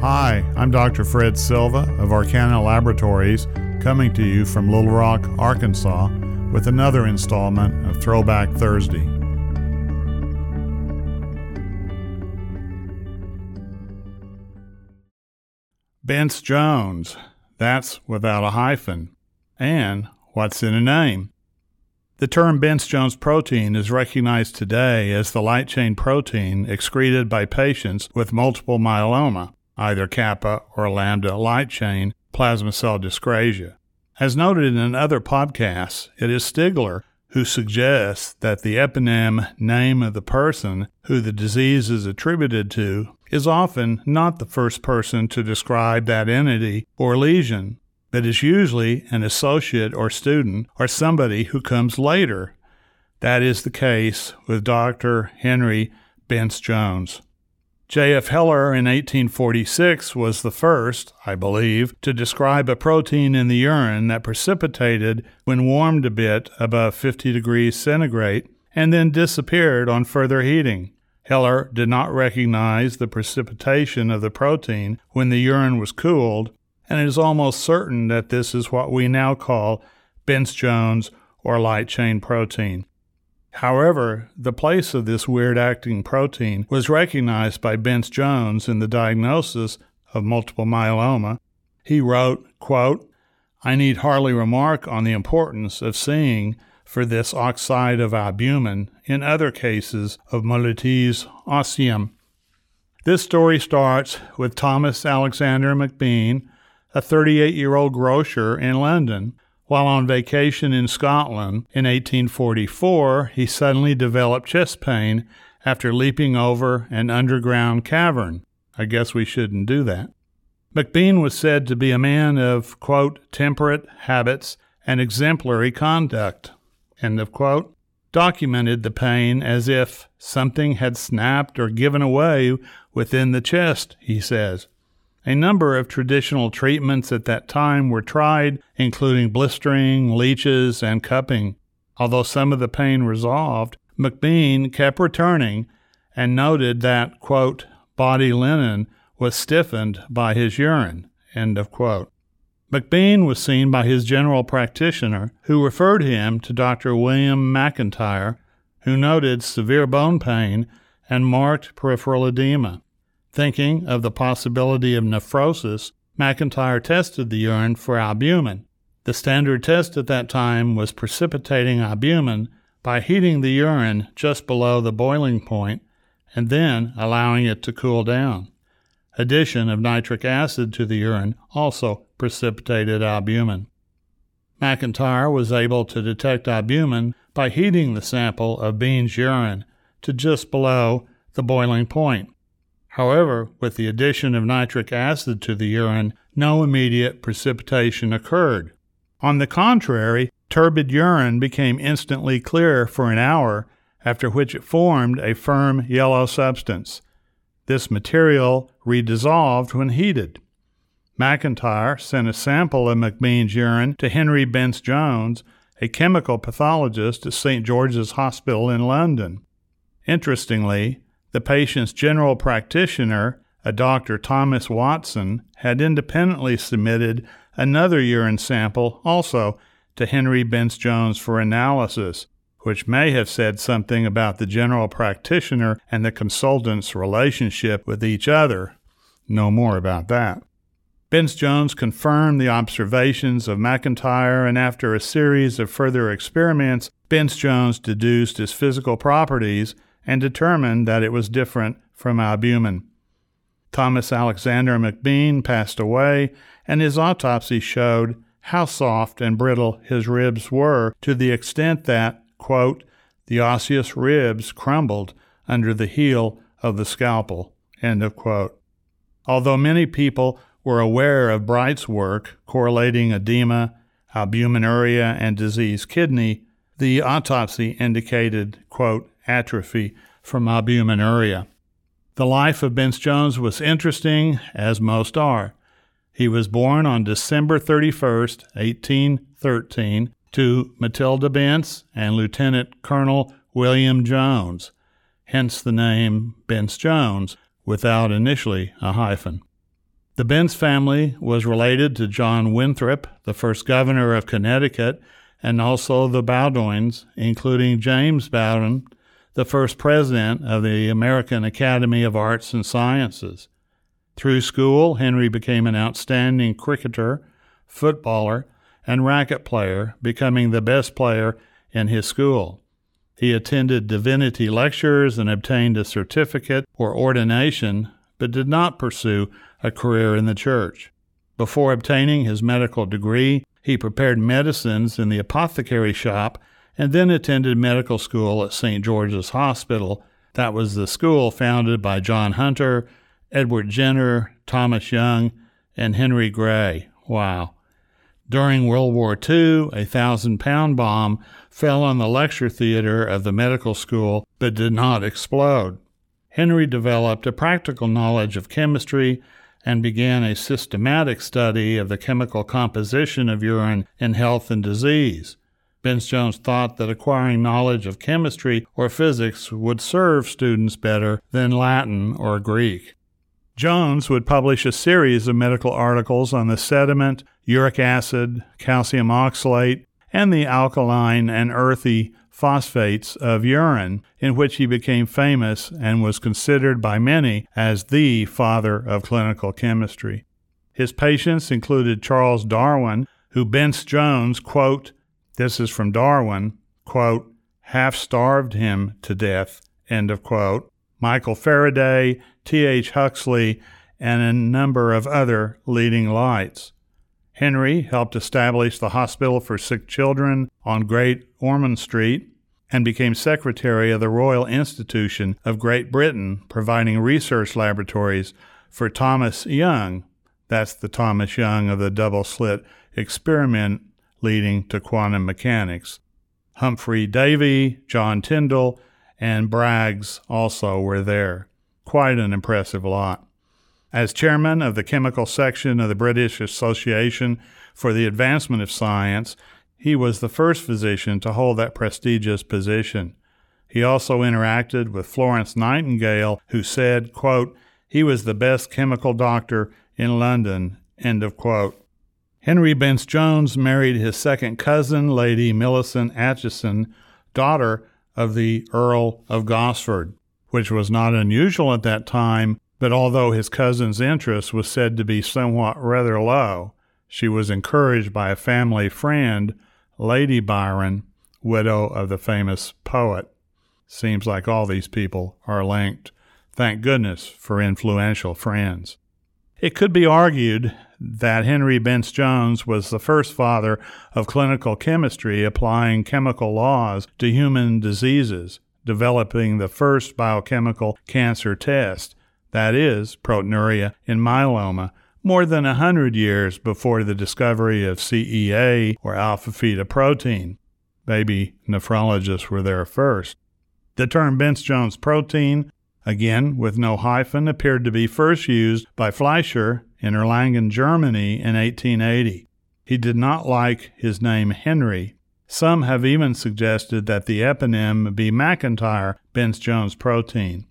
Hi, I'm Dr. Fred Silva of Arcana Laboratories, coming to you from Little Rock, Arkansas, with another installment of Throwback Thursday. Bence Jones, that's without a hyphen. And what's in a name? The term Bence Jones protein is recognized today as the light chain protein excreted by patients with multiple myeloma, either kappa or lambda light chain plasma cell dyscrasia. As noted in other podcasts, it is Stigler who suggests that the eponym name of the person who the disease is attributed to is often not the first person to describe that entity or lesion, but is usually an associate or student or somebody who comes later. That is the case with Dr. Henry Bence Jones. J.F. Heller in 1846 was the first, I believe, to describe a protein in the urine that precipitated when warmed a bit above 50 degrees centigrade and then disappeared on further heating. Heller did not recognize the precipitation of the protein when the urine was cooled, and it is almost certain that this is what we now call Bence Jones or light chain protein. However, the place of this weird acting protein was recognized by Bence Jones in the diagnosis of multiple myeloma. He wrote, quote, I need hardly remark on the importance of seeing for this oxide of albumin in other cases of mollities ossium. This story starts with Thomas Alexander McBean, a 38 year old grocer in London. While on vacation in Scotland in 1844, he suddenly developed chest pain after leaping over an underground cavern. I guess we shouldn't do that. McBean was said to be a man of, quote, temperate habits and exemplary conduct, end of quote. Documented the pain as if something had snapped or given away within the chest, he says. A number of traditional treatments at that time were tried, including blistering, leeches, and cupping. Although some of the pain resolved, McBean kept returning and noted that, quote, body linen was stiffened by his urine, end of quote. McBean was seen by his general practitioner, who referred him to Dr. William McIntyre, who noted severe bone pain and marked peripheral edema. Thinking of the possibility of nephrosis, McIntyre tested the urine for albumin. The standard test at that time was precipitating albumin by heating the urine just below the boiling point and then allowing it to cool down. Addition of nitric acid to the urine also precipitated albumin. McIntyre was able to detect albumin by heating the sample of Bean's urine to just below the boiling point. However, with the addition of nitric acid to the urine, no immediate precipitation occurred. On the contrary, turbid urine became instantly clear for an hour, after which it formed a firm yellow substance. This material redissolved when heated. McIntyre sent a sample of McBean's urine to Henry Bence Jones, a chemical pathologist at St. George's Hospital in London. Interestingly, the patient's general practitioner, a Dr. Thomas Watson, had independently submitted another urine sample also to Henry Bence Jones for analysis, which may have said something about the general practitioner and the consultant's relationship with each other. No more about that. Bence Jones confirmed the observations of McIntyre, and after a series of further experiments, Bence Jones deduced his physical properties and determined that it was different from albumin. Thomas Alexander McBean passed away, and his autopsy showed how soft and brittle his ribs were to the extent that, quote, the osseous ribs crumbled under the heel of the scalpel. Although many people were aware of Bright's work correlating edema, albuminuria, and diseased kidney, the autopsy indicated, quote, atrophy from albuminuria. The life of Bence Jones was interesting, as most are. He was born on December 31, 1813, to Matilda Bence and Lieutenant Colonel William Jones, hence the name Bence Jones, without initially a hyphen. The Bence family was related to John Winthrop, the first governor of Connecticut, and also the Bowdoins, including James Bowdoin, the first president of the American Academy of Arts and Sciences. Through school, Henry became an outstanding cricketer, footballer, and racket player, becoming the best player in his school. He attended divinity lectures and obtained a certificate or ordination, but did not pursue a career in the church. Before obtaining his medical degree, he prepared medicines in the apothecary shop and then attended medical school at St. George's Hospital. That was the school founded by John Hunter, Edward Jenner, Thomas Young, and Henry Gray. Wow. During World War II, a thousand pound bomb fell on the lecture theater of the medical school but did not explode. Henry developed a practical knowledge of chemistry and began a systematic study of the chemical composition of urine in health and disease. Bence Jones thought that acquiring knowledge of chemistry or physics would serve students better than Latin or Greek. Jones would publish a series of medical articles on the sediment, uric acid, calcium oxalate, and the alkaline and earthy phosphates of urine, in which he became famous and was considered by many as the father of clinical chemistry. His patients included Charles Darwin, who Bence Jones, quote, this is from Darwin, quote, half starved him to death, end of quote, Michael Faraday, T.H. Huxley, and a number of other leading lights. Henry helped establish the Hospital for Sick Children on Great Ormond Street and became secretary of the Royal Institution of Great Britain, providing research laboratories for Thomas Young. That's the Thomas Young of the double slit experiment leading to quantum mechanics. Humphry Davy, John Tyndall, and Braggs also were there. Quite an impressive lot. As chairman of the chemical section of the British Association for the Advancement of Science, he was the first physician to hold that prestigious position. He also interacted with Florence Nightingale, who said, quote, he was the best chemical doctor in London, end of quote. Henry Bence Jones married his second cousin, Lady Millicent Acheson, daughter of the Earl of Gosford, which was not unusual at that time but although his cousin's interest was said to be somewhat rather low, she was encouraged by a family friend, Lady Byron, widow of the famous poet. Seems like all these people are linked. Thank goodness for influential friends. It could be argued that Henry Bence Jones was the first father of clinical chemistry applying chemical laws to human diseases, developing the first biochemical cancer test, that is, proteinuria in myeloma, more than a hundred years before the discovery of CEA or alpha fetoprotein. Maybe nephrologists were there first. The term Bence Jones protein, again with no hyphen, appeared to be first used by Fleischer in Erlangen, Germany in 1880. He did not like his name Henry. Some have even suggested that the eponym be McIntyre Bence Jones protein.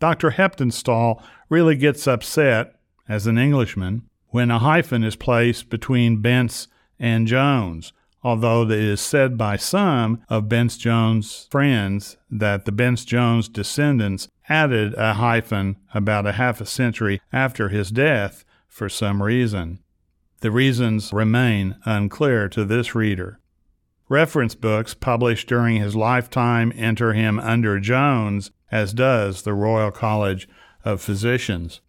Dr. Heptonstall really gets upset, as an Englishman, when a hyphen is placed between Bence and Jones, although it is said by some of Bence Jones' friends that the Bence Jones descendants added a hyphen about a half a century after his death for some reason. The reasons remain unclear to this reader. Reference books published during his lifetime enter him under Jones, as does the Royal College of Physicians.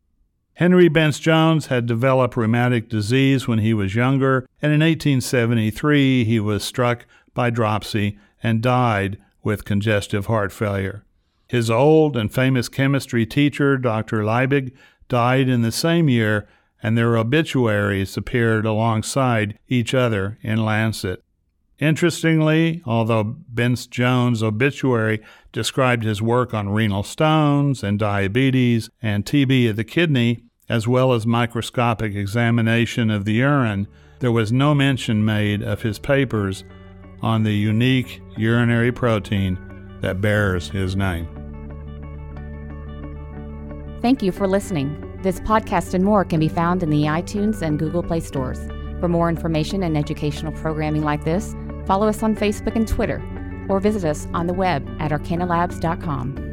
Henry Bence Jones had developed rheumatic disease when he was younger, and in 1873 he was struck by dropsy and died with congestive heart failure. His old and famous chemistry teacher, Dr. Liebig, died in the same year, and their obituaries appeared alongside each other in Lancet. Interestingly, although Bence Jones' obituary described his work on renal stones and diabetes and TB of the kidney, as well as microscopic examination of the urine, there was no mention made of his papers on the unique urinary protein that bears his name. Thank you for listening. This podcast and more can be found in the iTunes and Google Play stores. For more information and educational programming like this, follow us on Facebook and Twitter, or visit us on the web at arcanalabs.com.